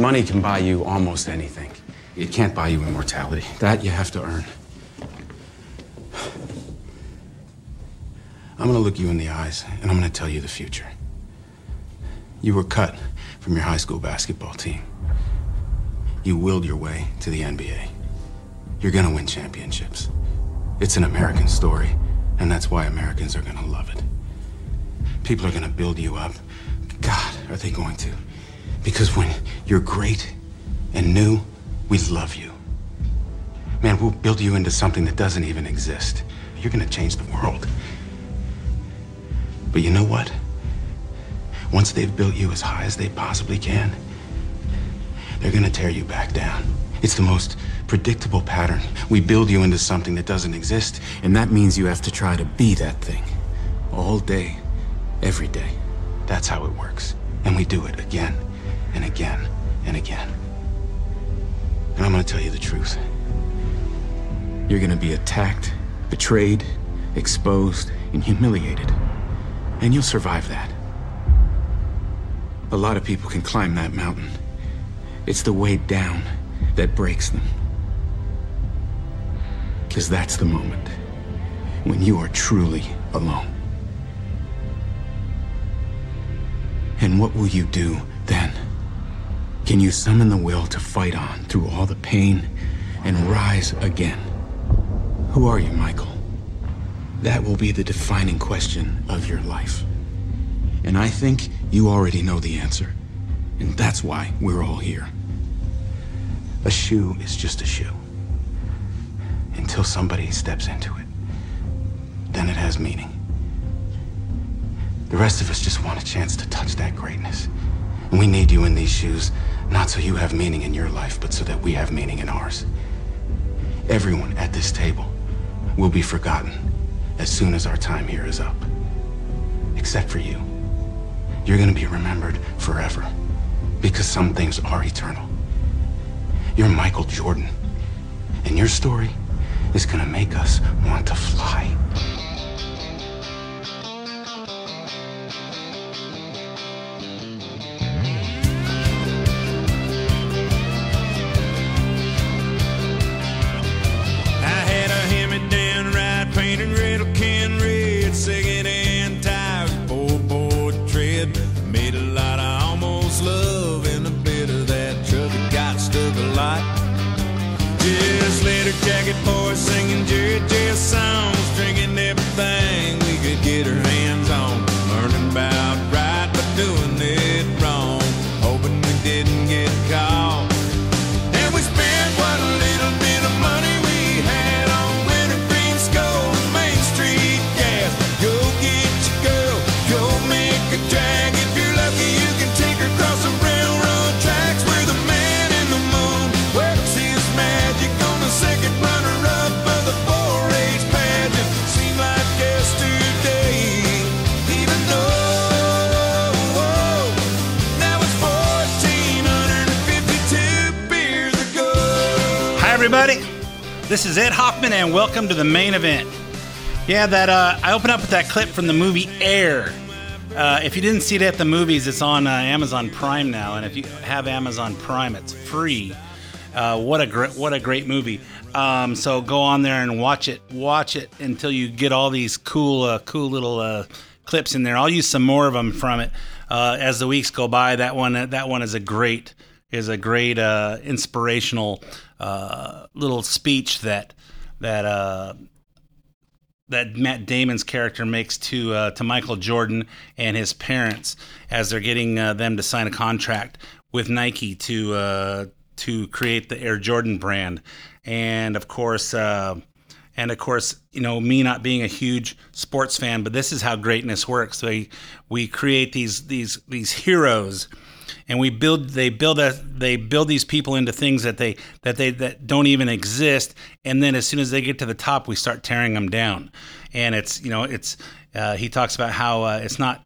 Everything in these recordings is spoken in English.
Money can buy you almost anything. It can't buy you immortality. That you have to earn. I'm gonna look you in the eyes and I'm gonna tell you the future. You were cut from your high school basketball team. You willed your way to the NBA. You're gonna win championships. It's an American story, and that's why Americans are gonna love it. People are gonna build you up. God, are they going to? Because when you're great and new, we love you. Man, we'll build you into something that doesn't even exist. You're gonna change the world. But you know what? Once they've built you as high as they possibly can, they're gonna tear you back down. It's the most predictable pattern. We build you into something that doesn't exist, and that means you have to try to be that thing. All day, every day. That's how it works. And we do it again and again and again. And I'm gonna tell you the truth. You're gonna be attacked, betrayed, exposed, and humiliated. And you'll survive that. A lot of people can climb that mountain. It's the way down that breaks them. Because that's the moment when you are truly alone. And what will you do then? Can you summon the will to fight on through all the pain and rise again? Who are you, Michael? That will be the defining question of your life. And I think you already know the answer. And that's why we're all here. A shoe is just a shoe. Until somebody steps into it. Then it has meaning. The rest of us just want a chance to touch that greatness. And we need you in these shoes, not so you have meaning in your life, but so that we have meaning in ours. Everyone at this table will be forgotten as soon as our time here is up. Except for you. You're gonna be remembered forever. Because some things are eternal. You're Michael Jordan. And your story is gonna make us want to fly. Is Ed Hoffman, and welcome to the main event. Yeah, that uh, I open up with that clip from the movie Air. Uh, if you didn't see it at the movies, it's on uh, Amazon Prime now, and if you have Amazon Prime, it's free. Uh, what a great, what a great movie! Um, so go on there and watch it, watch it until you get all these cool, uh, cool little uh, clips in there. I'll use some more of them from it as the weeks go by. That one, that one is a great, is a great uh, inspirational uh, little speech that that uh, that Matt Damon's character makes to uh, to Michael Jordan and his parents as they're getting uh, them to sign a contract with Nike to uh, to create the Air Jordan brand, and of course. And of course, you know me not being a huge sports fan, but this is how greatness works. We we create these these these heroes, and we build they build a they build these people into things that they that they that don't even exist. And then as soon as they get to the top we start tearing them down. And it's you know it's uh, he talks about how uh, it's not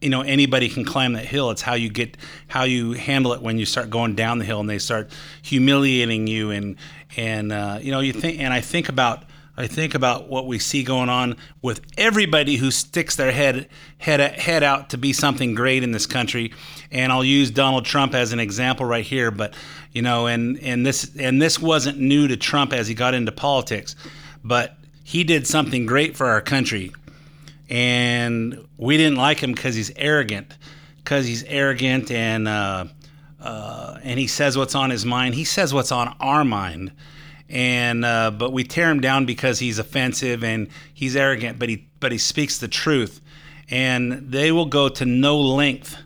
you know anybody can climb that hill. It's how you get how you handle it when you start going down the hill and they start humiliating you and and uh, you know you think and i think about I think about what we see going on with everybody who sticks their head head head out to be something great in this country, and I'll use Donald Trump as an example right here. But you know, and and this and this wasn't new to Trump as he got into politics, but he did something great for our country, and we didn't like him because he's arrogant, because he's arrogant and uh, uh, and he says what's on his mind. He says what's on our mind and uh, but we tear him down because he's offensive and he's arrogant, but he but he speaks the truth, and they will go to no length.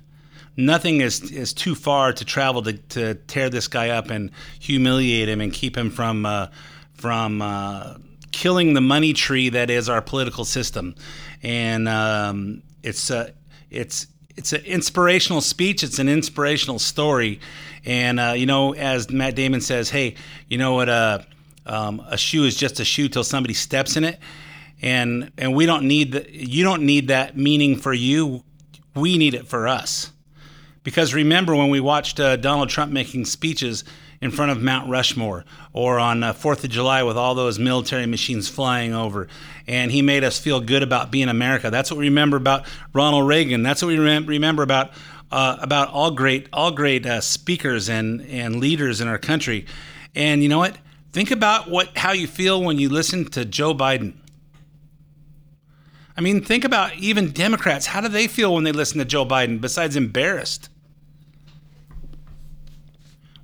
Nothing is is too far to travel to, to tear this guy up and humiliate him and keep him from uh, from uh, killing the money tree that is our political system, and um, it's uh, it's it's an inspirational speech. It's an inspirational story, and uh, you know, as Matt Damon says, "Hey, you know what? Uh, um, a shoe is just a shoe till somebody steps in it, and and we don't need the, you don't need that meaning for you. We need it for us, because remember when we watched uh, Donald Trump making speeches in front of Mount Rushmore or on uh, Fourth of July with all those military machines flying over, and he made us feel good about being America. That's what we remember about Ronald Reagan. That's what we rem- remember about. Uh, about all great, all great uh, speakers and and leaders in our country, and you know what? Think about what how you feel when you listen to Joe Biden. I mean, think about even Democrats. How do they feel when they listen to Joe Biden besides embarrassed?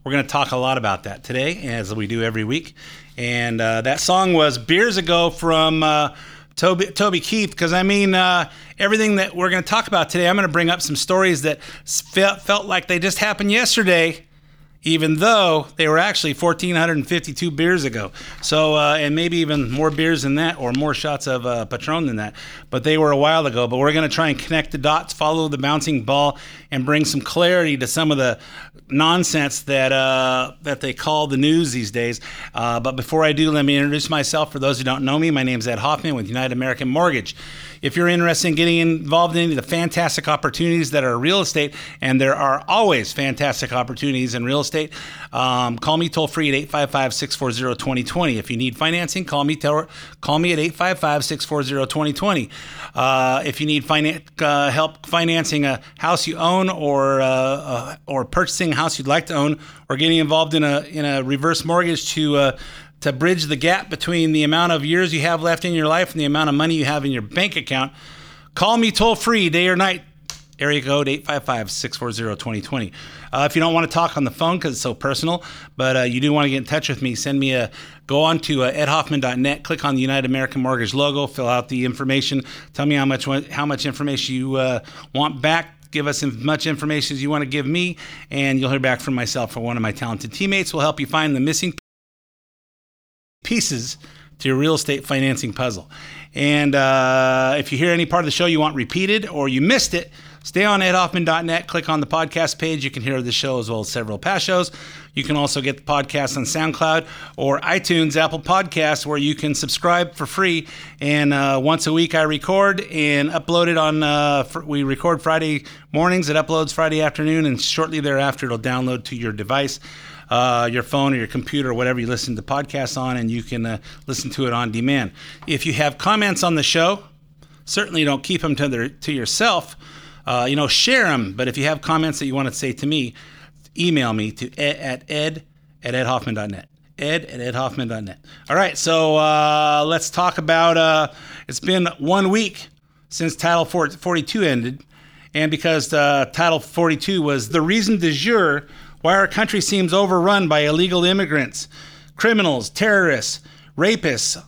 We're going to talk a lot about that today, as we do every week. And uh, that song was Beers Ago from uh, Toby, Toby Keith, because I mean, uh, everything that we're going to talk about today, I'm going to bring up some stories that felt, felt like they just happened yesterday even though they were actually 1,452 beers ago. So, uh, and maybe even more beers than that, or more shots of uh, Patron than that. But they were a while ago. But we're going to try and connect the dots, follow the bouncing ball, and bring some clarity to some of the nonsense that uh, that they call the news these days. Uh, but before I do, let me introduce myself. For those who don't know me, my name is Ed Hoffman with United American Mortgage. If you're interested in getting involved in any of the fantastic opportunities that are real estate, and there are always fantastic opportunities in real estate, um, call me toll free at 855 640 2020. If you need financing, call me, tell, call me at 855 640 2020. Uh, if you need finan- uh, help financing a house you own or, uh, uh, or purchasing a house you'd like to own or getting involved in a, in a reverse mortgage to uh, to bridge the gap between the amount of years you have left in your life and the amount of money you have in your bank account, call me toll free day or night. Area code 855 640 2020. Uh, if you don't want to talk on the phone because it's so personal, but uh, you do want to get in touch with me, send me a go on to uh, edhoffman.net, click on the United American Mortgage logo, fill out the information, tell me how much how much information you uh, want back give us as much information as you want to give me, and you'll hear back from myself or one of my talented teammates. We'll help you find the missing pieces to your real estate financing puzzle. And uh, if you hear any part of the show you want repeated or you missed it, stay on edhoffman.net, click on the podcast page. You can hear the show as well as several past shows. You can also get the podcast on SoundCloud or iTunes, Apple Podcasts, where you can subscribe for free. And uh, once a week, I record and upload it on. Uh, fr- we record Friday mornings. It uploads Friday afternoon, and shortly thereafter, it'll download to your device uh, your phone or your computer or whatever you listen to podcasts on, and you can uh, listen to it on demand. If you have comments on the show, certainly don't keep them to, their, to yourself. Uh, you know, share them. But if you have comments that you want to say to me, email me to ed, at ed at edhoffman.net. Ed at edhoffman.net. All right, so uh, let's talk about. Uh, it's been one week since Title 42 ended, and because uh, Title 42 was the reason de jure why our country seems overrun by illegal immigrants, criminals, terrorists, rapists,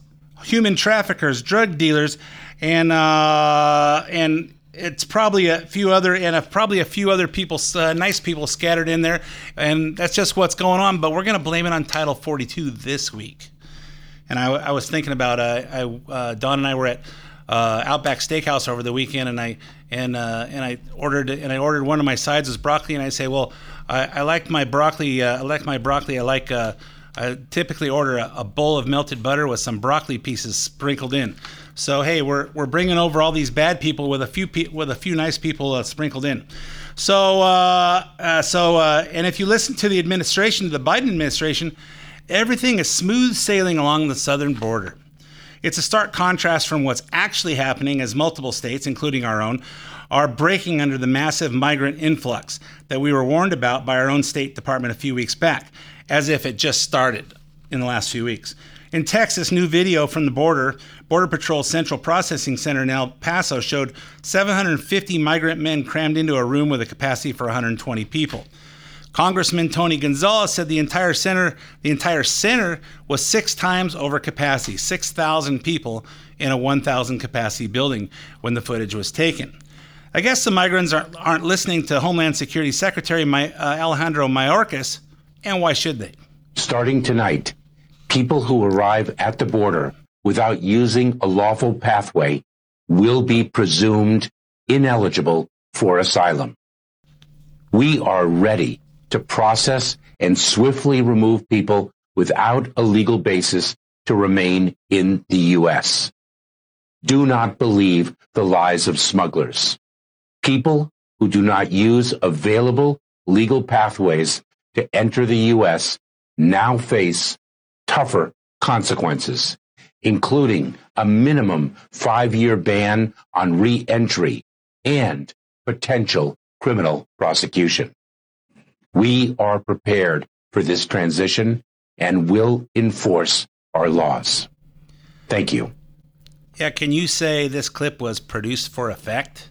human traffickers, drug dealers, and uh, and it's probably a few other and a, probably a few other people, uh, nice people scattered in there, and that's just what's going on. But we're to blame it on Title 42 this week. And I, I was thinking about uh, I, uh, Don and I were at uh, Outback Steakhouse over the weekend, and I and uh, and I ordered and I ordered one of my sides was broccoli, and I say, well, I, I like my broccoli. Uh, I like my broccoli. I like. Uh, I typically order a, a, bowl of melted butter with some broccoli pieces sprinkled in. So hey, we're, we're bringing over all these bad people with a few pe- with a few nice people uh, sprinkled in. So uh, so and if you listen to the administration, the Biden administration, everything is smooth sailing along the southern border. It's a stark contrast from what's actually happening as multiple states, including our own, are breaking under the massive migrant influx that we were warned about by our own State Department a few weeks back, as if it just started in the last few weeks. In Texas, new video from the border, Border Patrol Central Processing Center in El Paso showed 750 migrant men crammed into a room with a capacity for 120 people. Congressman Tony Gonzalez said the entire center, the entire center was six times over capacity, 6,000 people in a 1,000 capacity building when the footage was taken. I guess the migrants aren't, aren't listening to Homeland Security Secretary My, uh, Alejandro Mayorkas, and why should they? Starting tonight, people who arrive at the border without using a lawful pathway will be presumed ineligible for asylum. We are ready to process and swiftly remove people without a legal basis to remain in the U.S. Do not believe the lies of smugglers. People who do not use available legal pathways to enter the U.S. now face tougher consequences, including a minimum five year ban on re entry and potential criminal prosecution. We are prepared for this transition and will enforce our laws. Thank you. Yeah, can you say this clip was produced for effect?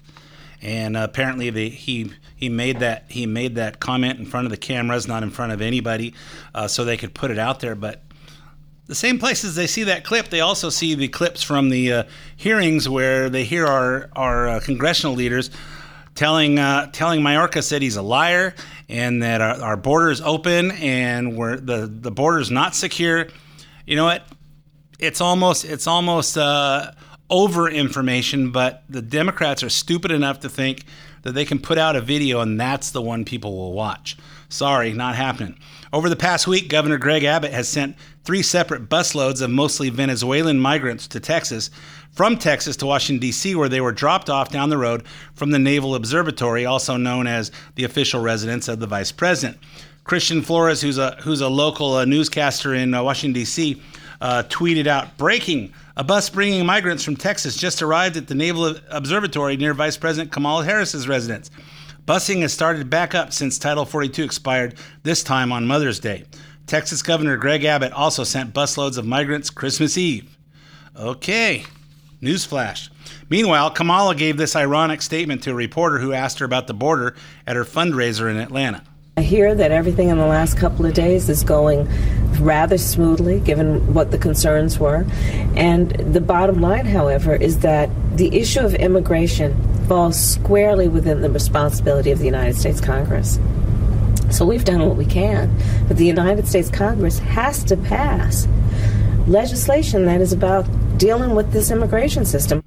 And apparently, the, he he made that he made that comment in front of the cameras, not in front of anybody, uh, so they could put it out there. But the same places they see that clip, they also see the clips from the uh, hearings where they hear our our uh, congressional leaders telling uh, telling Mayorkas said he's a liar and that our, our border is open and we're, the the border is not secure. You know what? It's almost it's almost uh, over information, but the Democrats are stupid enough to think that they can put out a video and that's the one people will watch. Sorry, not happening. Over the past week, Governor Greg Abbott has sent three separate busloads of mostly Venezuelan migrants to Texas, from Texas to Washington, D.C., where they were dropped off down the road from the Naval Observatory, also known as the official residence of the Vice President. Christian Flores, who's a, who's a local uh, newscaster in uh, Washington, D.C., uh, tweeted out Breaking! A bus bringing migrants from Texas just arrived at the Naval Observatory near Vice President Kamala Harris's residence. Busing has started back up since Title 42 expired, this time on Mother's Day. Texas Governor Greg Abbott also sent busloads of migrants Christmas Eve. Okay, newsflash. Meanwhile, Kamala gave this ironic statement to a reporter who asked her about the border at her fundraiser in Atlanta. I hear that everything in the last couple of days is going rather smoothly, given what the concerns were. And the bottom line, however, is that the issue of immigration falls squarely within the responsibility of the United States Congress. So we've done what we can, but the United States Congress has to pass legislation that is about dealing with this immigration system.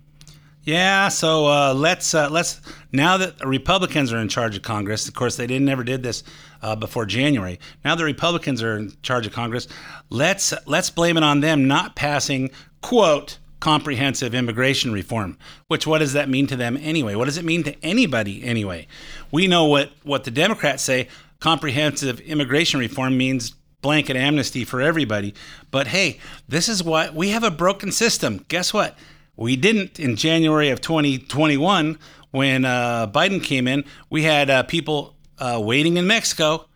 Yeah, so uh, let's uh, let's now that Republicans are in charge of Congress. Of course, they didn't never did this uh, before January. Now the Republicans are in charge of Congress. Let's let's blame it on them not passing quote comprehensive immigration reform. Which what does that mean to them anyway? What does it mean to anybody anyway? We know what what the Democrats say. Comprehensive immigration reform means blanket amnesty for everybody. But hey, this is what we have a broken system. Guess what? We didn't in January of 2021 when uh, Biden came in. We had uh, people uh, waiting in Mexico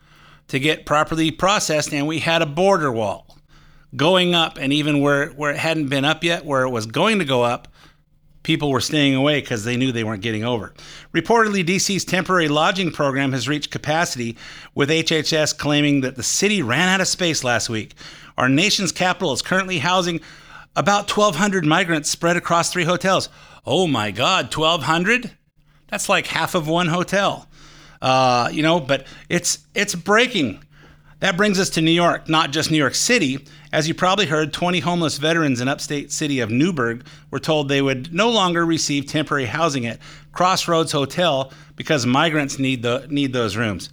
to get properly processed, and we had a border wall going up. And even where, where it hadn't been up yet, where it was going to go up, people were staying away because they knew they weren't getting over. Reportedly, DC's temporary lodging program has reached capacity, with HHS claiming that the city ran out of space last week. Our nation's capital is currently housing about 1,200 migrants spread across three hotels. Oh my God, 1,200? That's like half of one hotel. Uh, you know, but it's it's breaking. That brings us to New York, not just New York City. As you probably heard, 20 homeless veterans in upstate city of Newburgh were told they would no longer receive temporary housing at Crossroads Hotel because migrants need the need those rooms.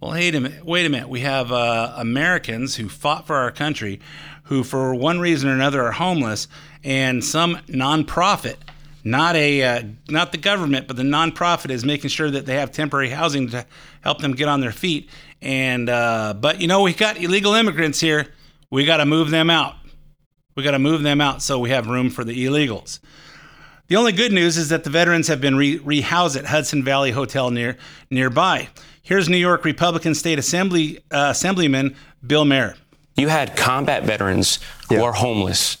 Well, wait a minute. Wait a minute. We have uh, Americans who fought for our country, who for one reason or another are homeless, and some nonprofit, not a uh, not the government, but the nonprofit is making sure that they have temporary housing to help them get on their feet. And uh, but you know we got illegal immigrants here. We got to move them out. We got to move them out so we have room for the illegals. The only good news is that the veterans have been re- rehoused at Hudson Valley Hotel near nearby. Here's New York Republican State Assembly uh, Assemblyman Bill Mayer. You had combat veterans who Yeah. are homeless,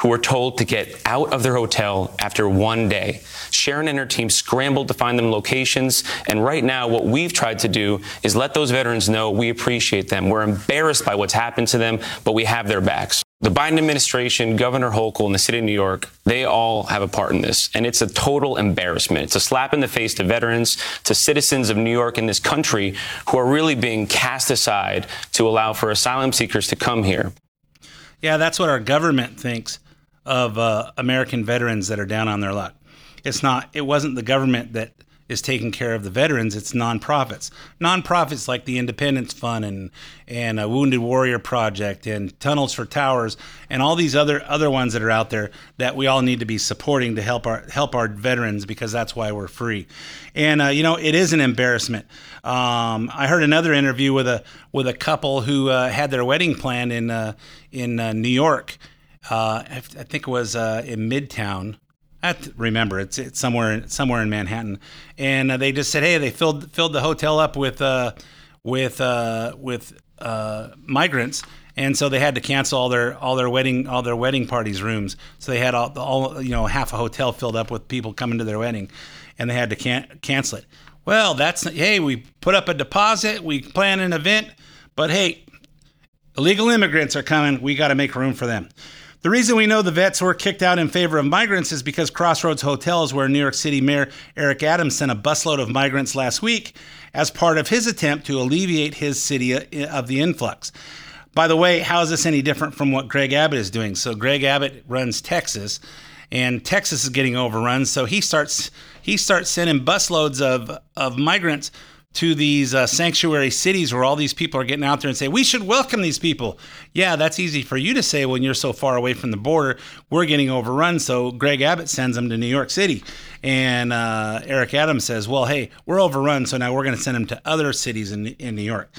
who were told to get out of their hotel after one day. Sharon and her team scrambled to find them locations, and right now, what we've tried to do is let those veterans know we appreciate them. We're embarrassed by what's happened to them, but we have their backs. The Biden administration, Governor Hochul, and the city of New York, they all have a part in this. And it's a total embarrassment. It's a slap in the face to veterans, to citizens of New York and this country who are really being cast aside to allow for asylum seekers to come here. Yeah, that's what our government thinks of uh, American veterans that are down on their luck. It's not. It wasn't the government that is taking care of the veterans. It's nonprofits. Nonprofits like the Independence Fund and and a Wounded Warrior Project and Tunnels for Towers and all these other other ones that are out there that we all need to be supporting to help our help our veterans because that's why we're free. And uh, you know, it is an embarrassment. Um, I heard another interview with a with a couple who uh, had their wedding planned in uh, in uh, New York. Uh, I, think it was uh, in Midtown. I remember it's it's somewhere somewhere in Manhattan, and uh, they just said, hey, they filled filled the hotel up with uh, with uh, with uh, migrants, and so they had to cancel all their all their wedding all their wedding parties rooms. So they had all, all you know half a hotel filled up with people coming to their wedding, and they had to can- cancel it. Well, that's hey, we put up a deposit, we plan an event, but hey, illegal immigrants are coming. We got to make room for them. The reason we know the vets were kicked out in favor of migrants is because Crossroads Hotels, where New York City Mayor Eric Adams sent a busload of migrants last week as part of his attempt to alleviate his city uh, of the influx. By the way, how is this any different from what Greg Abbott is doing? So Greg Abbott runs Texas, and Texas is getting overrun. So he starts he starts sending busloads of of migrants to these uh, sanctuary cities where all these people are getting out there and say we should welcome these people. Yeah, that's easy for you to say when you're so far away from the border. We're getting overrun, so Greg Abbott sends them to New York City, and uh, Eric Adams says, "Well, hey, we're overrun, so now we're going to send them to other cities in in New York."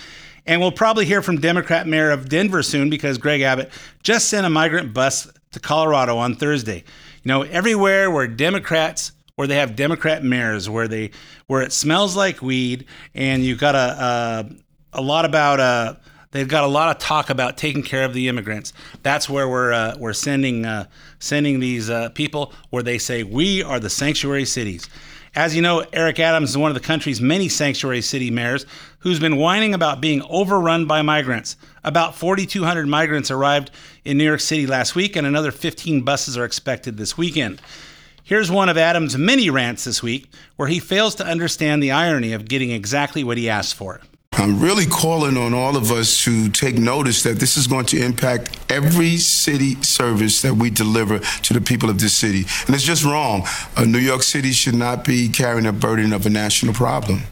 And we'll probably hear from Democrat Mayor of Denver soon because Greg Abbott just sent a migrant bus to Colorado on Thursday. You know, everywhere where Democrats where they have Democrat mayors, where they where it smells like weed, and you've got a a, a lot about uh, they've got a lot of talk about taking care of the immigrants. That's where we're uh, we're sending uh, sending these uh, people where they say we are the sanctuary cities. As you know, Eric Adams is one of the country's many sanctuary city mayors who's been whining about being overrun by migrants. About 4,200 migrants arrived in New York City last week, and another 15 buses are expected this weekend. Here's one of Adams' many rants this week where he fails to understand the irony of getting exactly what he asked for. I'm really calling on all of us to take notice that this is going to impact every city service that we deliver to the people of this city. And it's just wrong. Uh, New York City should not be carrying a burden of a national problem.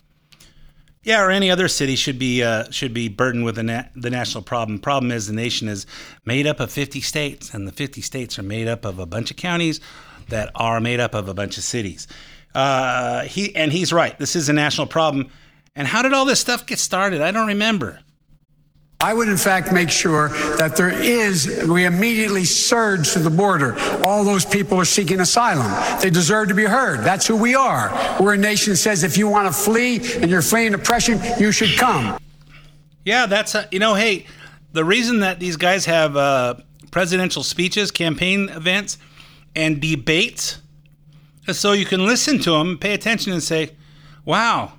Yeah, or any other city should be uh, should be burdened with the, na- the national problem. Problem is, the nation is made up of 50 states, and the 50 states are made up of a bunch of counties that are made up of a bunch of cities. Uh, he and he's right. This is a national problem. And how did all this stuff get started? I don't remember. I would, in fact, make sure that there is, we immediately surge to the border. All those people are seeking asylum. They deserve to be heard. That's who we are. We're a nation that says if you want to flee and you're fleeing oppression, you should come. Yeah, that's uh, you know, hey, the reason that these guys have uh, presidential speeches, campaign events, and debates is so you can listen to them, pay attention, and say, "Wow,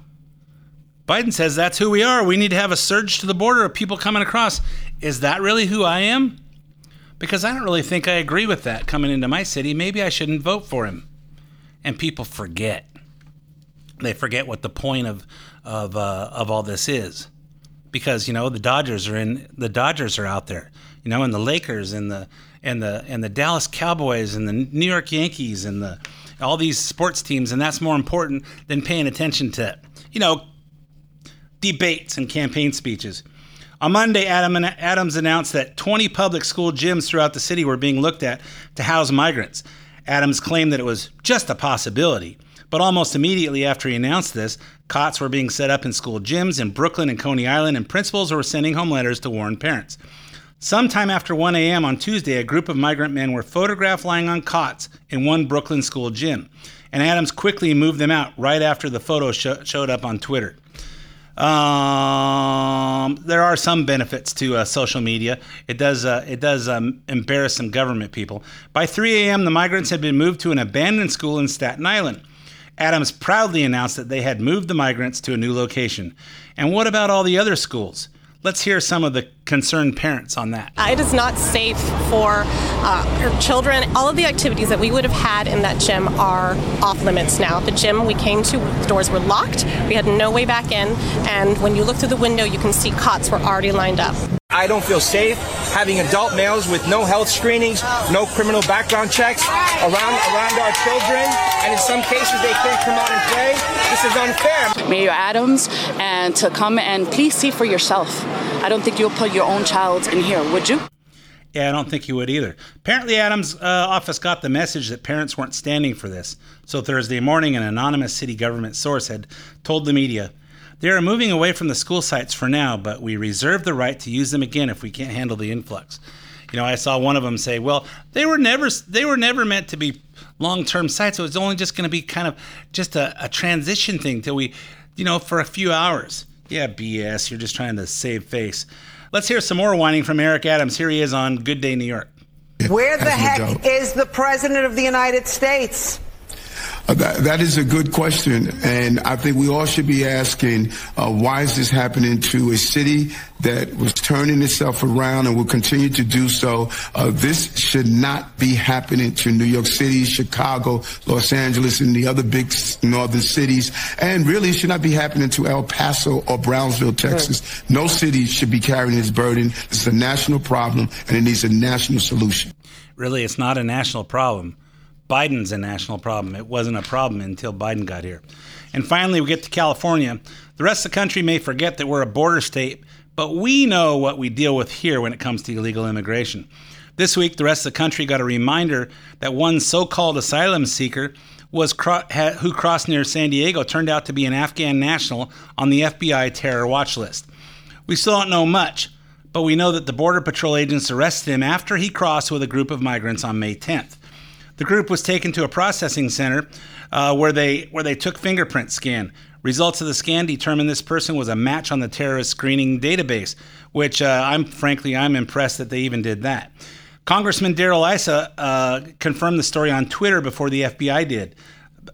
Biden says that's who we are. We need to have a surge to the border of people coming across. Is that really who I am? Because I don't really think I agree with that coming into my city. Maybe I shouldn't vote for him." And people forget. They forget what the point of of uh, of all this is because you know the Dodgers are in the Dodgers are out there, you know, and the Lakers and the and the and the Dallas Cowboys and the New York Yankees and the all these sports teams, and that's more important than paying attention to you know debates and campaign speeches. On Monday, Adam Adams announced that 20 public school gyms throughout the city were being looked at to house migrants. Adams claimed that it was just a possibility. But almost immediately after he announced this, cots were being set up in school gyms in Brooklyn and Coney Island, and principals were sending home letters to warn parents. Sometime after 1 a.m. on Tuesday, a group of migrant men were photographed lying on cots in one Brooklyn school gym, and Adams quickly moved them out right after the photo sh- showed up on Twitter. Um, there are some benefits to uh, social media. It does uh, it does um, embarrass some government people. By 3 a.m., the migrants had been moved to an abandoned school in Staten Island. Adams proudly announced that they had moved the migrants to a new location. And what about all the other schools? Let's hear some of the concerned parents on that. It is not safe for uh, children. All of the activities that we would have had in that gym are off limits now. The gym we came to, the doors were locked. We had no way back in. And when you look through the window, you can see cots were already lined up. I don't feel safe having adult males with no health screenings, no criminal background checks around around our children, and in some cases they can't come out and play. This is unfair. Mayor Adams, and to come and please see for yourself. I don't think you'll put your own child in here, would you? Yeah, I don't think he would either. Apparently, Adams' uh, office got the message that parents weren't standing for this. So Thursday morning, an anonymous city government source had told the media, they are moving away from the school sites for now, but we reserve the right to use them again if we can't handle the influx. You know, I saw one of them say, "Well, they were never they were never meant to be long-term sites. It was only just going to be kind of just a, a transition thing till we, you know, for a few hours." Yeah, BS. You're just trying to save face. Let's hear some more whining from Eric Adams. Here he is on Good Day New York. Where the heck is the President of the United States? Uh, that, that is a good question, and I think we all should be asking, uh, why is this happening to a city that was turning itself around and will continue to do so? Uh, this should not be happening to New York City, Chicago, Los Angeles, and the other big northern cities, and really it should not be happening to El Paso or Brownsville, Texas. Right. No city should be carrying this burden. It's a national problem, and it needs a national solution. Really, it's not a national problem. Biden's a national problem. It wasn't a problem until Biden got here. And finally, we get to California. The rest of the country may forget that we're a border state, but we know what we deal with here when it comes to illegal immigration. This week, the rest of the country got a reminder that one so called asylum seeker was cro- ha- who crossed near San Diego turned out to be an Afghan national on the FBI terror watch list. We still don't know much, but we know that the Border Patrol agents arrested him after he crossed with a group of migrants on May 10th. The group was taken to a processing center uh, where they where they took fingerprint scan. Results of the scan determined this person was a match on the terrorist screening database, which uh, I'm frankly I'm impressed that they even did that. Congressman Darrell Issa uh, confirmed the story on Twitter before the FBI did.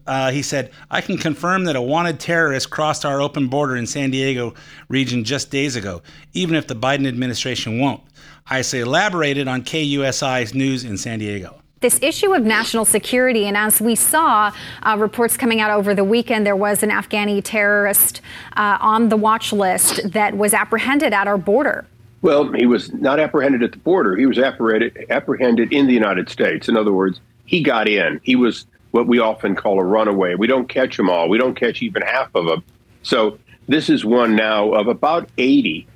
Uh, he said, I can confirm that a wanted terrorist crossed our open border in San Diego region just days ago, even if the Biden administration won't. Issa elaborated on KUSI's news in San Diego this issue of national security. And as we saw uh, reports coming out over the weekend, there was an Afghani terrorist uh, on the watch list that was apprehended at our border. Well, he was not apprehended at the border. He was apprehended, apprehended in the United States. In other words, he got in. He was what we often call a runaway. We don't catch them all. We don't catch even half of them. So this is one now of about 80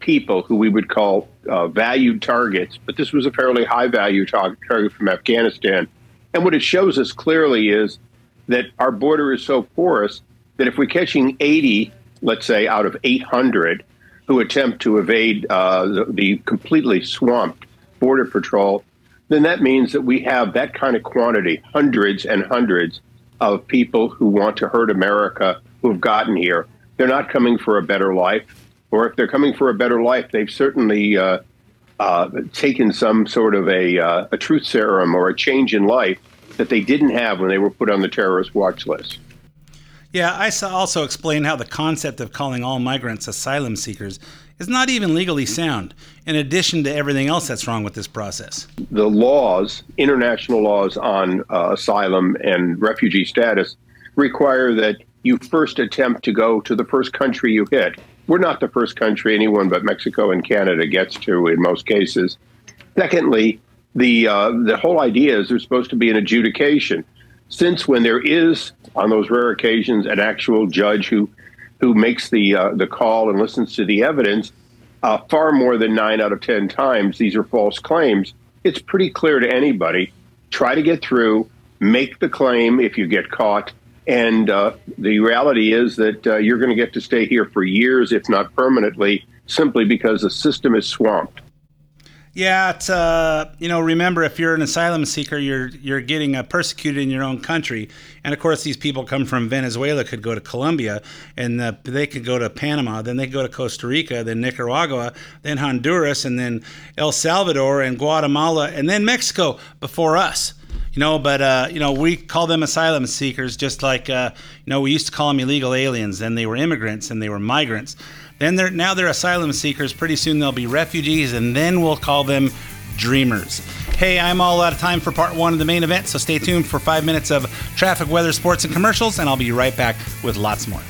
people who we would call uh, valued targets, but this was a fairly high value target from Afghanistan. And what it shows us clearly is that our border is so porous that if we're catching 80, let's say, out of 800 who attempt to evade uh, the, the completely swamped border patrol, then that means that we have that kind of quantity, hundreds and hundreds of people who want to hurt America who have gotten here. They're not coming for a better life or if they're coming for a better life, they've certainly uh, uh, taken some sort of a, uh, a truth serum or a change in life that they didn't have when they were put on the terrorist watch list. Yeah, I also explain how the concept of calling all migrants asylum seekers is not even legally sound, in addition to everything else that's wrong with this process. The laws, international laws on uh, asylum and refugee status, require that you first attempt to go to the first country you hit we're not the first country anyone but Mexico and Canada gets to in most cases. Secondly, the uh, the whole idea is there's supposed to be an adjudication. Since when there is, on those rare occasions, an actual judge who who makes the uh, the call and listens to the evidence, uh, far more than nine out of ten times these are false claims. It's pretty clear to anybody. Try to get through, make the claim if you get caught, and uh, the reality is that uh, you're going to get to stay here for years, if not permanently, simply because the system is swamped. Yeah, uh, you know, remember if you're an asylum seeker, you're you're getting uh, persecuted in your own country, and of course these people come from Venezuela, could go to Colombia, and uh, they could go to Panama, then they could go to Costa Rica, then Nicaragua, then Honduras, and then El Salvador and Guatemala, and then Mexico before us. You know, but uh, you know, we call them asylum seekers, just like uh, you know we used to call them illegal aliens. Then they were immigrants and they were migrants. Then they're now they're asylum seekers. Pretty soon they'll be refugees, and then we'll call them dreamers. Hey, I'm all out of time for part one of the main event, so stay tuned for five minutes of traffic, weather, sports, and commercials, and I'll be right back with lots more.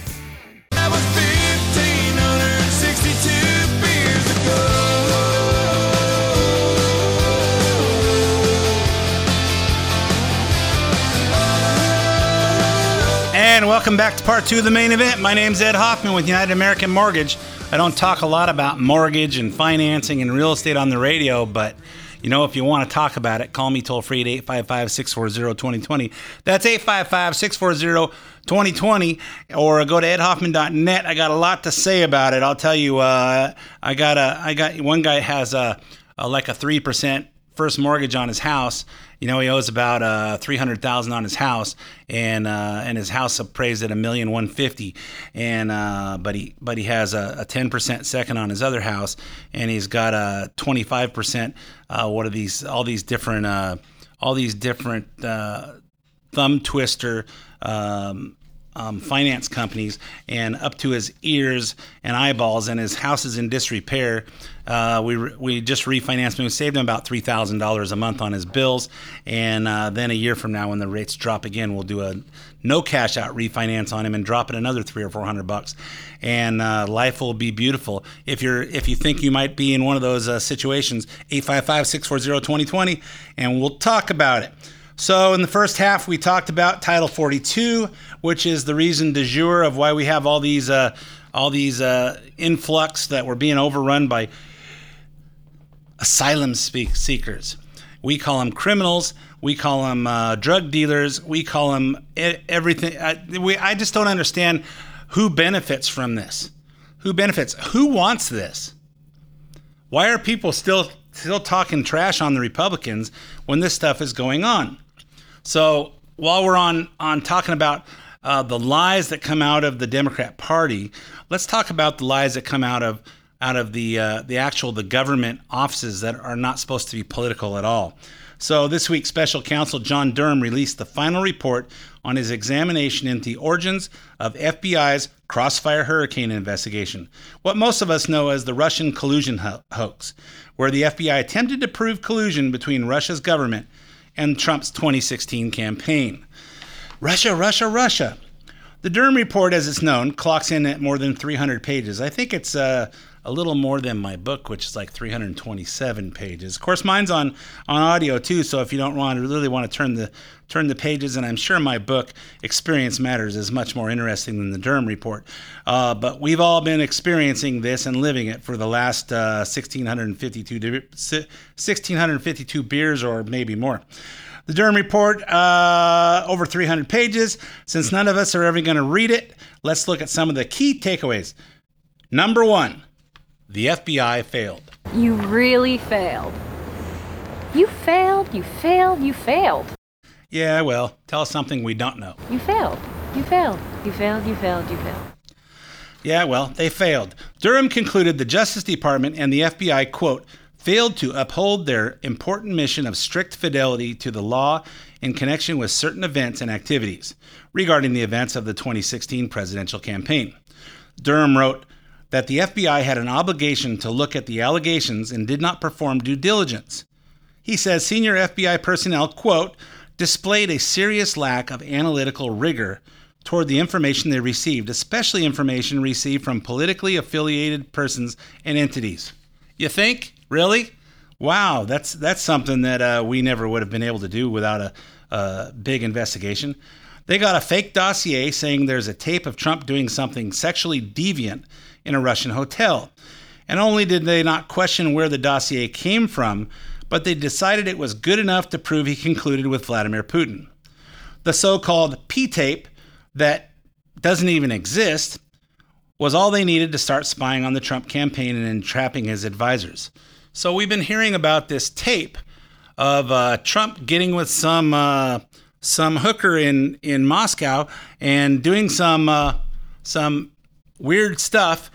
Welcome back to part two of the main event. My name's Ed Hoffman with United American Mortgage. I don't talk a lot about mortgage and financing and real estate on the radio, but you know, if you want to talk about it, call me toll free at 855 640 2020. That's 855 640 2020. Or go to edhoffman.net. I got a lot to say about it. I'll tell you, uh, I got a, I got one guy has a, a like a 3% first mortgage on his house. You know, he owes about uh, three hundred thousand on his house, and uh, and his house appraised at a million one fifty, and uh, but he but he has a ten percent second on his other house, and he's got a twenty five percent. Uh, what are these? All these different, uh, all these different uh, thumb twister. Um, um, finance companies and up to his ears and eyeballs, and his house is in disrepair. Uh, we re- we just refinanced him. We saved him about three thousand dollars a month on his bills, and uh, then a year from now, when the rates drop again, we'll do a no cash out refinance on him and drop it another three or four hundred bucks, and uh, life will be beautiful. If you're if you think you might be in one of those uh, situations, 855-640-2020, and we'll talk about it. So, in the first half, we talked about Title 42, which is the reason de jour of why we have all these uh, all these uh, influx that we're being overrun by asylum seekers. We call them criminals. We call them uh, drug dealers. We call them everything. I, we, I just don't understand who benefits from this. Who benefits? Who wants this? Why are people still still talking trash on the Republicans when this stuff is going on? So while we're on on talking about uh, the lies that come out of the Democrat Party, let's talk about the lies that come out of out of the uh, the actual the government offices that are not supposed to be political at all. So this week, Special Counsel John Durham released the final report on his examination into the origins of FBI's Crossfire Hurricane investigation, what most of us know as the Russian collusion ho- hoax, where the FBI attempted to prove collusion between Russia's government and Trump's 2016 campaign. Russia, Russia, Russia. The Durham report, as it's known, clocks in at more than 300 pages. I think it's uh, a little more than my book, which is like 327 pages. Of course, mine's on on audio too, so if you don't want to really want to turn the turn the pages, and I'm sure my book Experience Matters is much more interesting than the Durham report. Uh, but we've all been experiencing this and living it for the last uh, 1652 1652 beers or maybe more. The Durham Report, uh, over 300 pages. Since none of us are ever going to read it, let's look at some of the key takeaways. Number one, the FBI failed. You really failed. You failed, you failed, you failed. Yeah, well, tell us something we don't know. You failed. You failed. You failed, you failed, you failed. Yeah, well, they failed. Durham concluded the Justice Department and the FBI, quote, failed to uphold their important mission of strict fidelity to the law in connection with certain events and activities regarding the events of the 2016 presidential campaign. Durham wrote that the FBI had an obligation to look at the allegations and did not perform due diligence. He says senior FBI personnel, quote, displayed a serious lack of analytical rigor toward the information they received, especially information received from politically affiliated persons and entities. You think? Really? Wow, that's that's something that uh, we never would have been able to do without a, a big investigation. They got a fake dossier saying there's a tape of Trump doing something sexually deviant in a Russian hotel. And only did they not question where the dossier came from, but they decided it was good enough to prove he concluded with Vladimir Putin. The so called P tape that doesn't even exist was all they needed to start spying on the Trump campaign and entrapping his advisors. So we've been hearing about this tape of uh, Trump getting with some uh, some hooker in in Moscow and doing some uh, some weird stuff.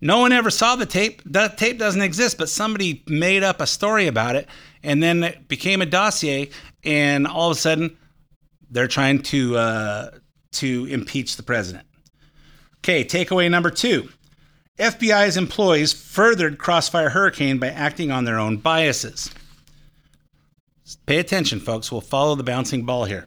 No one ever saw the tape. That tape doesn't exist, but somebody made up a story about it, and then it became a dossier. And all of a sudden, they're trying to uh, to impeach the president. Okay, takeaway number two. FBI's employees furthered Crossfire Hurricane by acting on their own biases. Pay attention, folks. We'll follow the bouncing ball here.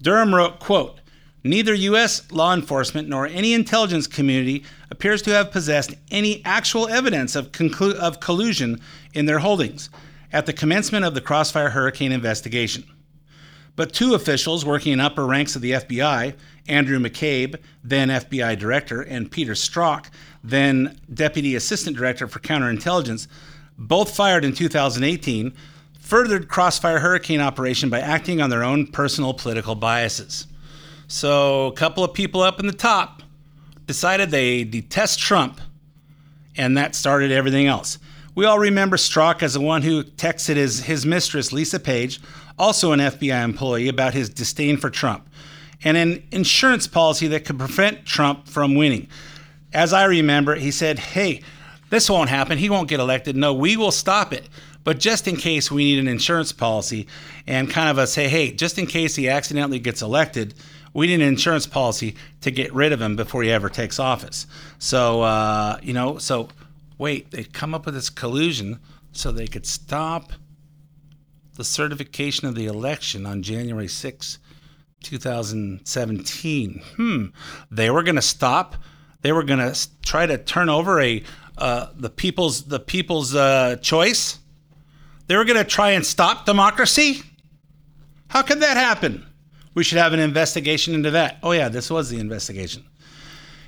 Durham wrote, quote, Neither U.S. law enforcement nor any intelligence community appears to have possessed any actual evidence of, conclu- of collusion in their holdings at the commencement of the Crossfire Hurricane investigation. But two officials working in upper ranks of the FBI, Andrew McCabe, then FBI director, and Peter Strzok, then deputy assistant director for counterintelligence, both fired in 2018, furthered Crossfire Hurricane operation by acting on their own personal political biases. So, a couple of people up in the top decided they detest Trump, and that started everything else. We all remember Strzok as the one who texted his, his mistress, Lisa Page, also an FBI employee, about his disdain for Trump and an insurance policy that could prevent Trump from winning. As I remember, he said, Hey, this won't happen. He won't get elected. No, we will stop it. But just in case we need an insurance policy and kind of a say, hey, just in case he accidentally gets elected, we need an insurance policy to get rid of him before he ever takes office. So, uh, you know, so wait, they come up with this collusion so they could stop the certification of the election on January 6, 2017. Hmm. They were going to stop. They were going to try to turn over a uh, the people's the people's uh, choice. They were going to try and stop democracy. How could that happen? We should have an investigation into that. Oh yeah, this was the investigation,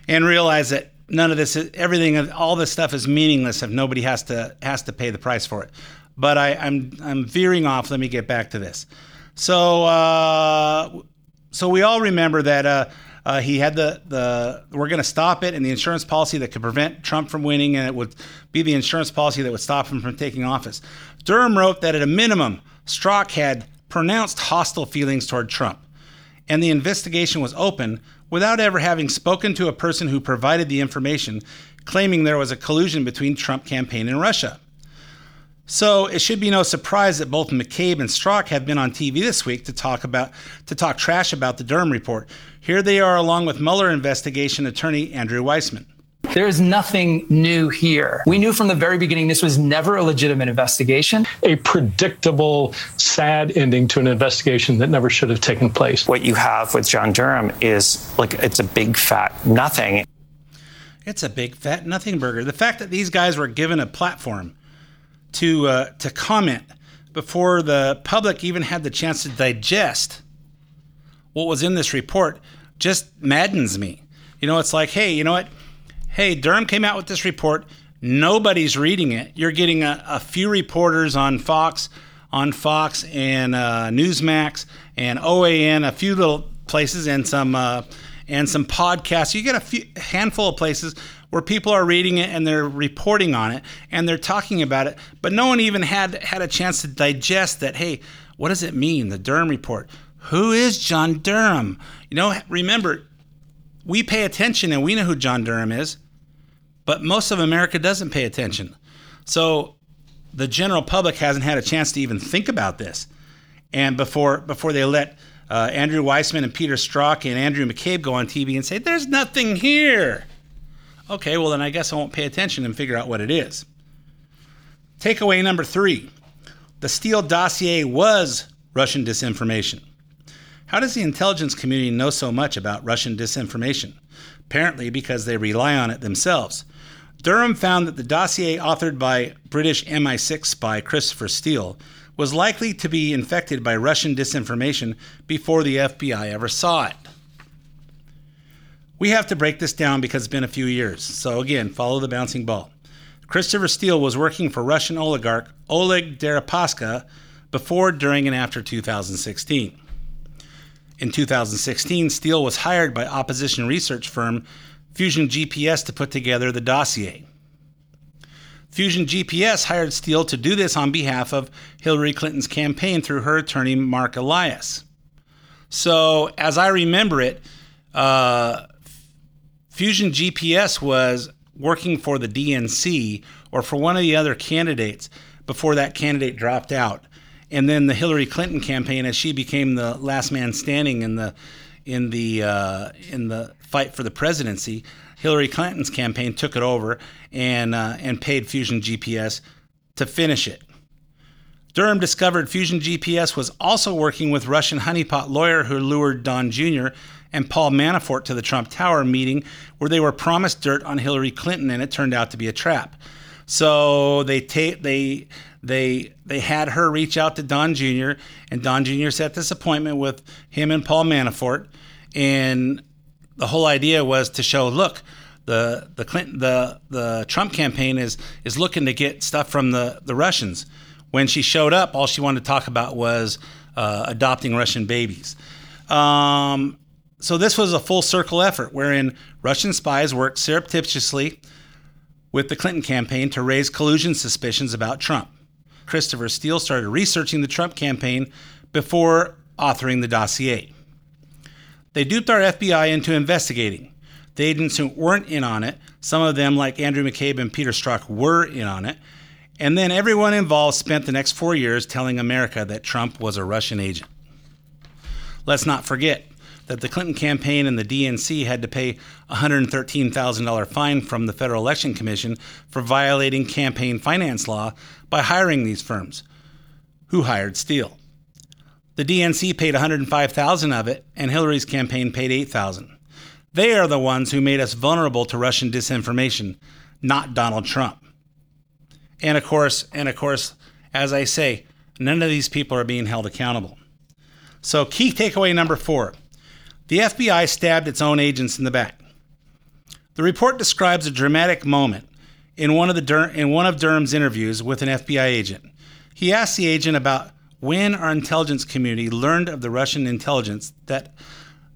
and realize that none of this, is, everything, all this stuff is meaningless if nobody has to has to pay the price for it. But I, I'm I'm veering off. Let me get back to this. So uh, so we all remember that. Uh, uh, he had the the we're going to stop it and the insurance policy that could prevent Trump from winning, and it would be the insurance policy that would stop him from taking office. Durham wrote that at a minimum, Strzok had pronounced hostile feelings toward Trump, and the investigation was open without ever having spoken to a person who provided the information, claiming there was a collusion between Trump campaign and Russia. So it should be no surprise that both McCabe and Strzok have been on TV this week to talk about to talk trash about the Durham report. Here they are along with Mueller investigation attorney Andrew Weissmann. There is nothing new here. We knew from the very beginning this was never a legitimate investigation. A predictable, sad ending to an investigation that never should have taken place. What you have with John Durham is like it's a big fat nothing. It's a big fat nothing burger. The fact that these guys were given a platform to uh, to comment before the public even had the chance to digest what was in this report just maddens me. You know, it's like, hey, you know what? Hey, Durham came out with this report. Nobody's reading it. You're getting a, a few reporters on Fox, on Fox and uh, Newsmax and OAN, a few little places, and some uh, and some podcasts. You get a few handful of places where people are reading it and they're reporting on it and they're talking about it, but no one even had had a chance to digest that. Hey, what does it mean? The Durham report. Who is John Durham? You know, remember, we pay attention and we know who John Durham is, but most of America doesn't pay attention. So the general public hasn't had a chance to even think about this. And before before they let uh, Andrew Weissmann and Peter Strzok and Andrew McCabe go on TV and say, "There's nothing here." Okay, well then I guess I won't pay attention and figure out what it is. Takeaway number three: the Steele dossier was Russian disinformation. How does the intelligence community know so much about Russian disinformation? Apparently, because they rely on it themselves. Durham found that the dossier authored by British MI6 spy Christopher Steele was likely to be infected by Russian disinformation before the FBI ever saw it. We have to break this down because it's been a few years. So, again, follow the bouncing ball. Christopher Steele was working for Russian oligarch Oleg Deripaska before, during, and after 2016. In 2016, Steele was hired by opposition research firm Fusion GPS to put together the dossier. Fusion GPS hired Steele to do this on behalf of Hillary Clinton's campaign through her attorney, Marc Elias. So, as I remember it, uh, Fusion GPS was working for the DNC or for one of the other candidates before that candidate dropped out. And then the Hillary Clinton campaign, as she became the last man standing in the in the uh, in the fight for the presidency, Hillary Clinton's campaign took it over and uh, and paid Fusion GPS to finish it. Durham discovered Fusion GPS was also working with Russian honeypot lawyer who lured Don Jr. and Paul Manafort to the Trump Tower meeting where they were promised dirt on Hillary Clinton and it turned out to be a trap. So they ta- they they they had her reach out to Don Jr. and Don Jr. set this appointment with him and Paul Manafort and the whole idea was to show look the the Clinton the the Trump campaign is is looking to get stuff from the the Russians. When she showed up, all she wanted to talk about was uh, adopting Russian babies. Um, so this was a full circle effort wherein Russian spies worked surreptitiously with the Clinton campaign to raise collusion suspicions about Trump. Christopher Steele started researching the Trump campaign before authoring the dossier. They duped our FBI into investigating. The agents who weren't in on it, some of them, like Andrew McCabe and Peter Strzok, were in on it. And then everyone involved spent the next four years telling America that Trump was a Russian agent. Let's not forget that the Clinton campaign and the DNC had to pay a $113,000 fine from the Federal Election Commission for violating campaign finance law by hiring these firms, who hired Steele. The DNC paid 105,000 of it, and Hillary's campaign paid 8,000. They are the ones who made us vulnerable to Russian disinformation, not Donald Trump. And of course, and of course, as I say, none of these people are being held accountable. So, key takeaway number four the FBI stabbed its own agents in the back. The report describes a dramatic moment in one of, the Dur- in one of Durham's interviews with an FBI agent. He asked the agent about when our intelligence community learned of the Russian intelligence that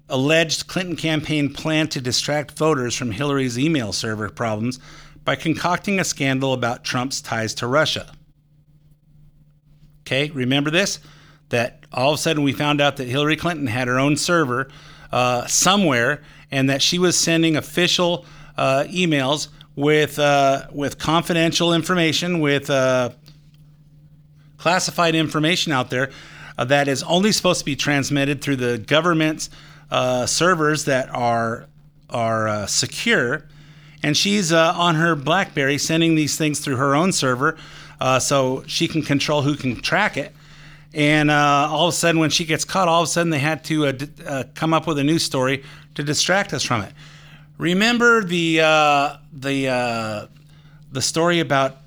alleged Clinton campaign planned to distract voters from Hillary's email server problems by concocting a scandal about Trump's ties to Russia. Okay, remember this? That all of a sudden we found out that Hillary Clinton had her own server uh, somewhere and that she was sending official uh, emails with, uh, with confidential information, with uh, classified information out there uh, that is only supposed to be transmitted through the government's uh, servers that are, are secure and she's uh, on her BlackBerry sending these things through her own server, uh, so she can control who can track it. And uh, all of a sudden, when she gets caught, all of a sudden they had to uh, d- uh, come up with a news story to distract us from it. Remember the uh, the the story about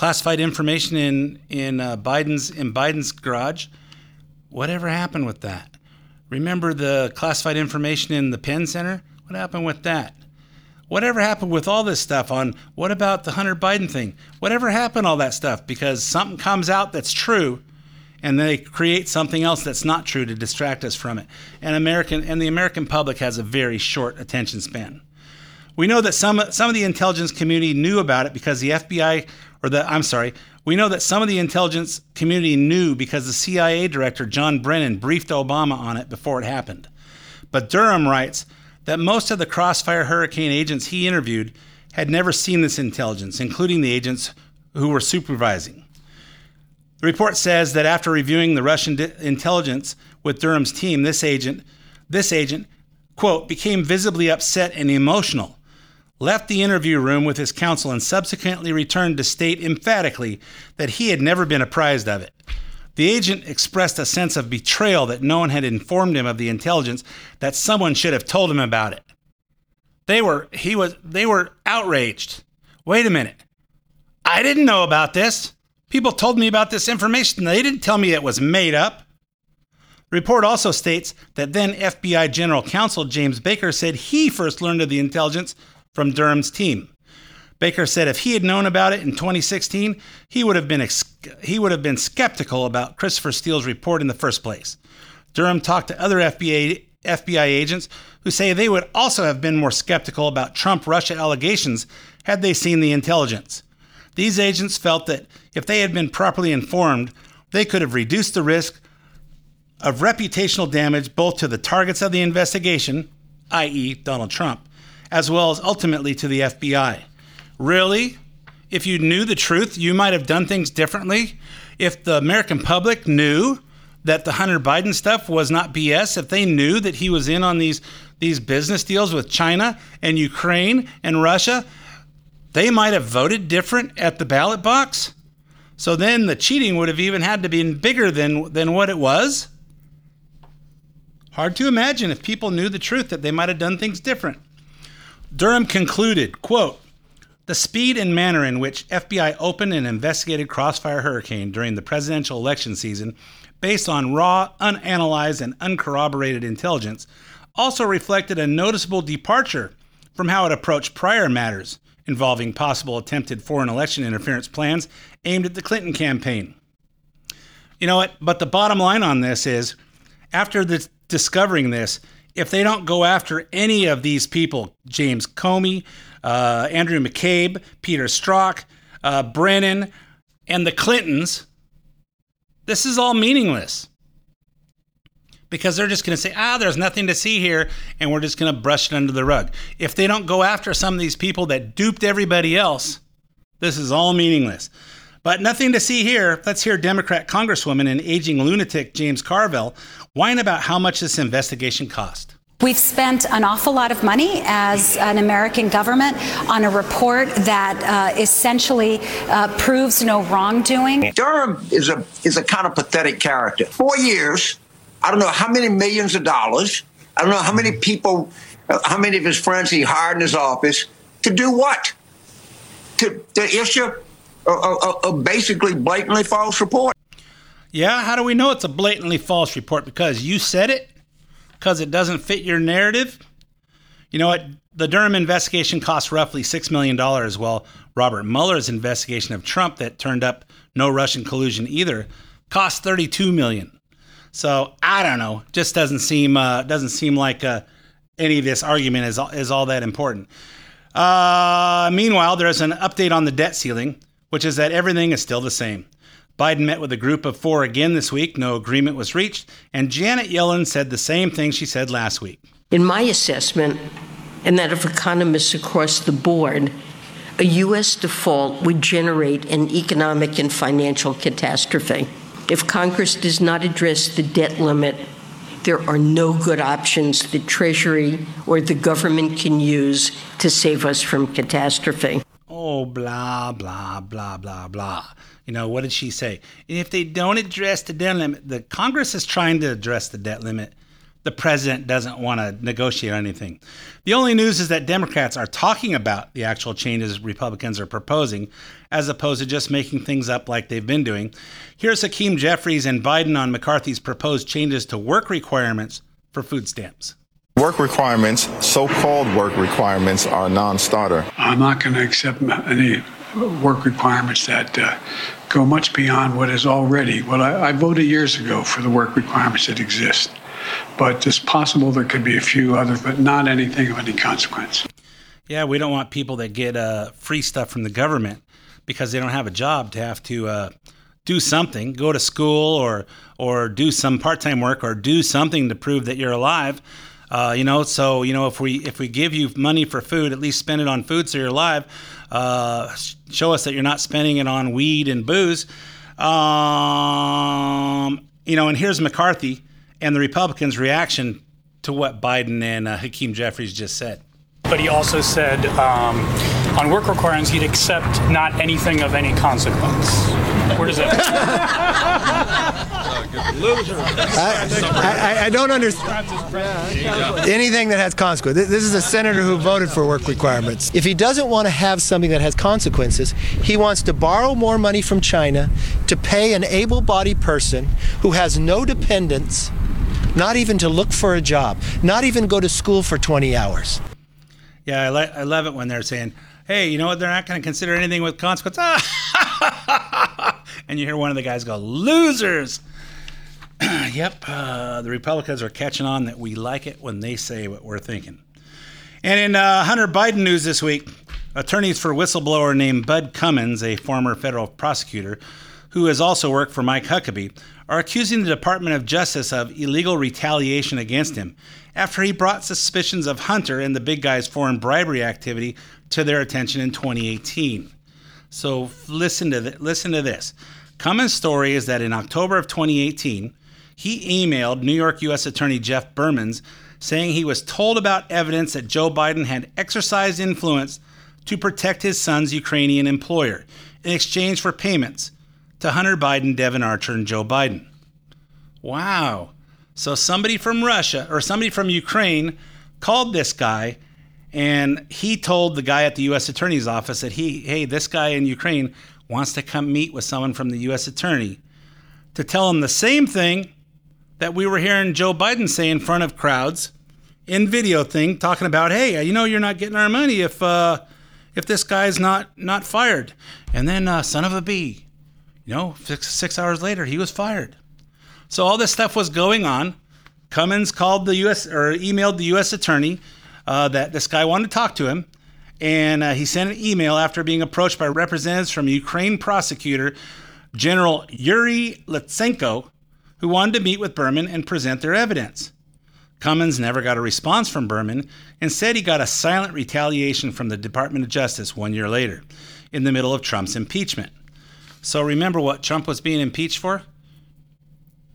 classified information in in uh, Biden's in Biden's garage? Whatever happened with that? Remember the classified information in the Penn Center? What happened with that? Whatever happened with all this stuff on what about the Hunter Biden thing? Whatever happened all that stuff because something comes out that's true and they create something else that's not true to distract us from it. And American and the American public has a very short attention span. We know that some some of the intelligence community knew about it because the FBI or the I'm sorry, we know that some of the intelligence community knew because the CIA director John Brennan briefed Obama on it before it happened. But Durham writes that most of the Crossfire Hurricane agents he interviewed had never seen this intelligence, including the agents who were supervising. The report says that after reviewing the Russian intelligence with Durham's team, this agent, this agent, quote, became visibly upset and emotional, left the interview room with his counsel, and subsequently returned to state emphatically that he had never been apprised of it. The agent expressed a sense of betrayal that no one had informed him of the intelligence that someone should have told him about it. They were he was they were outraged. Wait a minute. I didn't know about this. People told me about this information. They didn't tell me it was made up. The report also states that then FBI General Counsel James Baker said he first learned of the intelligence from Durham's team. Baker said if he had known about it in 2016, he would have been ex- he would have been skeptical about Christopher Steele's report in the first place. Durham talked to other FBI FBI agents who say they would also have been more skeptical about Trump Russia allegations had they seen the intelligence. These agents felt that if they had been properly informed, they could have reduced the risk of reputational damage both to the targets of the investigation, i.e., Donald Trump, as well as ultimately to the FBI. Really? If you knew the truth, you might have done things differently? If the American public knew that the Hunter Biden stuff was not BS, if they knew that he was in on these these business deals with China and Ukraine and Russia, they might have voted different at the ballot box. So then the cheating would have even had to be bigger than than what it was. Hard to imagine if people knew the truth that they might have done things different. Durham concluded, quote, the speed and manner in which FBI opened and investigated Crossfire Hurricane during the presidential election season, based on raw, unanalyzed, and uncorroborated intelligence, also reflected a noticeable departure from how it approached prior matters involving possible attempted foreign election interference plans aimed at the Clinton campaign. You know what? But the bottom line on this is after the, discovering this, if they don't go after any of these people, James Comey, uh, Andrew McCabe, Peter Strzok, uh, Brennan, and the Clintons, this is all meaningless because they're just going to say, ah, there's nothing to see here, and we're just going to brush it under the rug. If they don't go after some of these people that duped everybody else, this is all meaningless. But nothing to see here. Let's hear Democrat Congresswoman and aging lunatic James Carville whine about how much this investigation cost. We've spent an awful lot of money as an American government on a report that uh, essentially uh, proves no wrongdoing. Durham is a is a kind of pathetic character. Four years, I don't know how many millions of dollars. I don't know how many people, how many of his friends he hired in his office to do what? To, to issue a, a, basically blatantly false report. Yeah, how do we know it's a blatantly false report? Because you said it? Because it doesn't fit your narrative? You know what? The Durham investigation cost roughly $6 million, while Robert Mueller's investigation of Trump that turned up no Russian collusion either cost 32 million. So I don't know. Just doesn't seem uh, doesn't seem like uh, any of this argument is is all that important. Uh, meanwhile, there's an update on the debt ceiling, which is that everything is still the same. Biden met with a group of four again this week. No agreement was reached, and Janet Yellen said the same thing she said last week. In my assessment, and that of economists across the board, a U.S. default would generate an economic and financial catastrophe. If Congress does not address the debt limit, there are no good options the Treasury or the government can use to save us from catastrophe. Oh, blah, blah, blah, blah, blah. You know, what did she say? If they don't address the debt limit, the Congress is trying to address the debt limit the president doesn't want to negotiate anything. The only news is that Democrats are talking about the actual changes Republicans are proposing, as opposed to just making things up like they've been doing. Here's Hakeem Jeffries and Biden on McCarthy's proposed changes to work requirements for food stamps. Work requirements, so called work requirements, are non starter. I'm not going to accept any work requirements that uh, go much beyond what is already. Well, I, I voted years ago for the work requirements that exist but it's possible there could be a few others, but not anything of any consequence. Yeah, we don't want people that get uh, free stuff from the government because they don't have a job to have to uh, do something, go to school or or do some part-time work or do something to prove that you're alive. Uh, you know, so you know if we if we give you money for food, at least spend it on food so you're alive. Uh, show us that you're not spending it on weed and booze. Um, you know, and here's McCarthy and the Republicans' reaction to what Biden and uh, Hakeem Jeffries just said. But he also said um, on work requirements he'd accept not anything of any consequence. Where does that? I, I, I, don't understand anything that has consequences. This is a senator who voted for work requirements. If he doesn't want to have something that has consequences, he wants to borrow more money from China to pay an able bodied person who has no dependents not even to look for a job, not even go to school for 20 hours. Yeah, I, I love it when they're saying, hey, you know what? They're not going to consider anything with consequence. and you hear one of the guys go, losers. yep, uh, the Republicans are catching on that we like it when they say what we're thinking. And in uh, Hunter Biden news this week, Attorneys for whistleblower named Bud Cummins, a former federal prosecutor who has also worked for Mike Huckabee, are accusing the Department of Justice of illegal retaliation against him after he brought suspicions of Hunter and the big guy's foreign bribery activity to their attention in 2018. So listen to th- listen to this. Cummins' story is that in October of 2018, he emailed New York U.S. Attorney Jeff Bermans saying he was told about evidence that Joe Biden had exercised influence to protect his son's Ukrainian employer in exchange for payments to Hunter Biden, Devon Archer, and Joe Biden. Wow. So somebody from Russia or somebody from Ukraine called this guy and he told the guy at the US Attorney's office that he hey, this guy in Ukraine wants to come meet with someone from the US Attorney to tell him the same thing that we were hearing Joe Biden say in front of crowds in video thing talking about, "Hey, you know you're not getting our money if uh if this guy's not not fired." And then uh son of a bee, you know, six, six hours later, he was fired. So all this stuff was going on. Cummins called the U.S. or emailed the U.S. attorney uh, that this guy wanted to talk to him, and uh, he sent an email after being approached by representatives from Ukraine prosecutor General Yuri Lutsenko, who wanted to meet with Berman and present their evidence. Cummins never got a response from Berman. Instead, he got a silent retaliation from the Department of Justice one year later, in the middle of Trump's impeachment. So remember what Trump was being impeached for?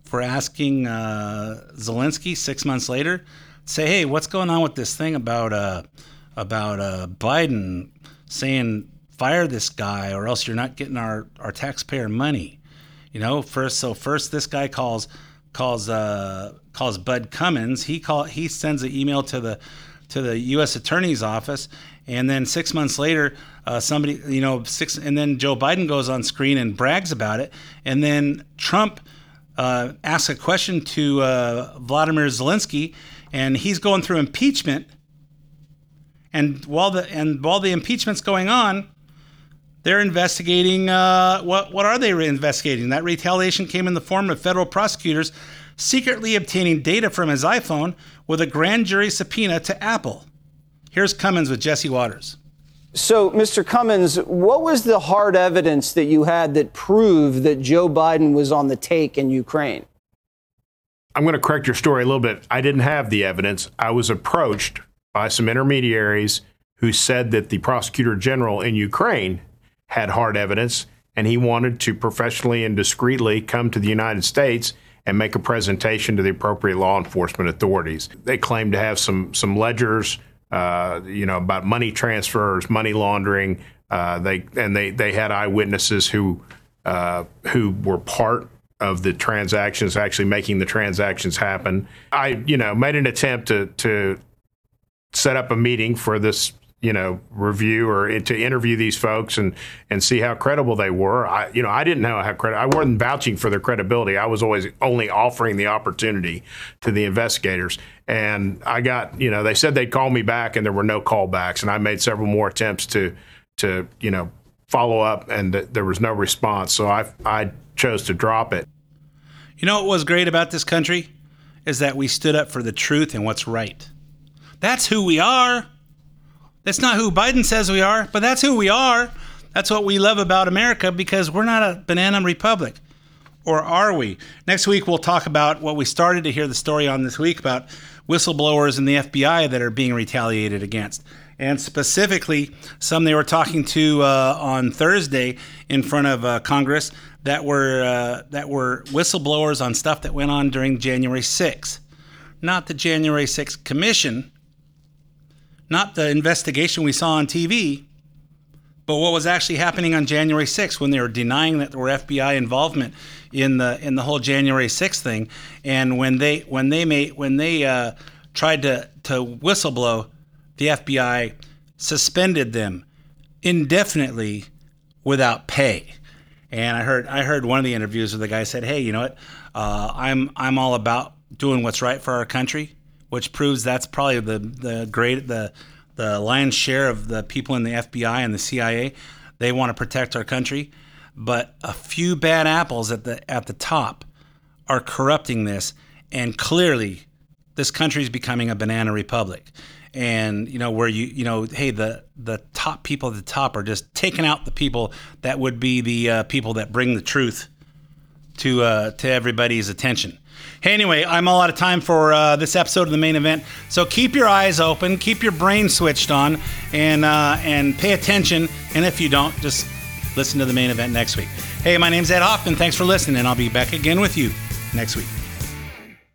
For asking uh, Zelensky six months later, say, "Hey, what's going on with this thing about uh, about uh, Biden saying fire this guy or else you're not getting our, our taxpayer money?" You know, first so first this guy calls calls uh, calls Bud Cummins. He call he sends an email to the to the U.S. Attorney's office, and then six months later, uh, somebody you know six, and then Joe Biden goes on screen and brags about it, and then Trump uh, asks a question to uh, Vladimir Zelensky, and he's going through impeachment, and while the and while the impeachment's going on. They're investigating uh, what? What are they investigating? That retaliation came in the form of federal prosecutors secretly obtaining data from his iPhone with a grand jury subpoena to Apple. Here's Cummins with Jesse Watters. So, Mr. Cummins, what was the hard evidence that you had that proved that Joe Biden was on the take in Ukraine? I'm going to correct your story a little bit. I didn't have the evidence. I was approached by some intermediaries who said that the prosecutor general in Ukraine had hard evidence and he wanted to professionally and discreetly come to the United States and make a presentation to the appropriate law enforcement authorities. They claimed to have some some ledgers, uh, you know, about money transfers, money laundering. Uh, they and they they had eyewitnesses who uh, who were part of the transactions, actually making the transactions happen. I you know made an attempt to to set up a meeting for this you know review or to interview these folks and and see how credible they were. I you know I didn't know how credible. I wasn't vouching for their credibility. I was always only offering the opportunity to the investigators. And I got you know they said they'd call me back and there were no callbacks. And I made several more attempts to to you know follow up and th- there was no response. So I I chose to drop it. You know what was great about this country is that we stood up for the truth and what's right. That's who we are. That's not who Biden says we are, but that's who we are. That's what we love about America because we're not a banana republic. Or are we? Next week, we'll talk about what we started to hear the story on this week about whistleblowers in the FBI that are being retaliated against. And specifically, some they were talking to uh, on Thursday in front of uh, Congress that were uh, that were whistleblowers on stuff that went on during January 6th. Not the January 6th Commission, not the investigation we saw on TV, but what was actually happening on January 6th when they were denying that there were FBI involvement in the in the whole January 6th thing, and when they when they made when they uh, tried to to whistleblow, the FBI suspended them indefinitely without pay. And I heard I heard one of the interviews where the guy said, "Hey, you know what? Uh, I'm I'm all about doing what's right for our country." Which proves that's probably the the great the the lion's share of the people in the FBI and the CIA. They want to protect our country, but a few bad apples at the at the top are corrupting this, and clearly, this country is becoming a banana republic. and you know where you you know hey the the top people at the top are just taking out the people that would be the uh, people that bring the truth to uh, to everybody's attention. Hey, anyway, I'm all out of time for uh, this episode of the main event. So keep your eyes open, keep your brain switched on, and uh, and pay attention. And if you don't, just listen to the main event next week. Hey, my name's Ed Hoffman. Thanks for listening, and I'll be back again with you next week.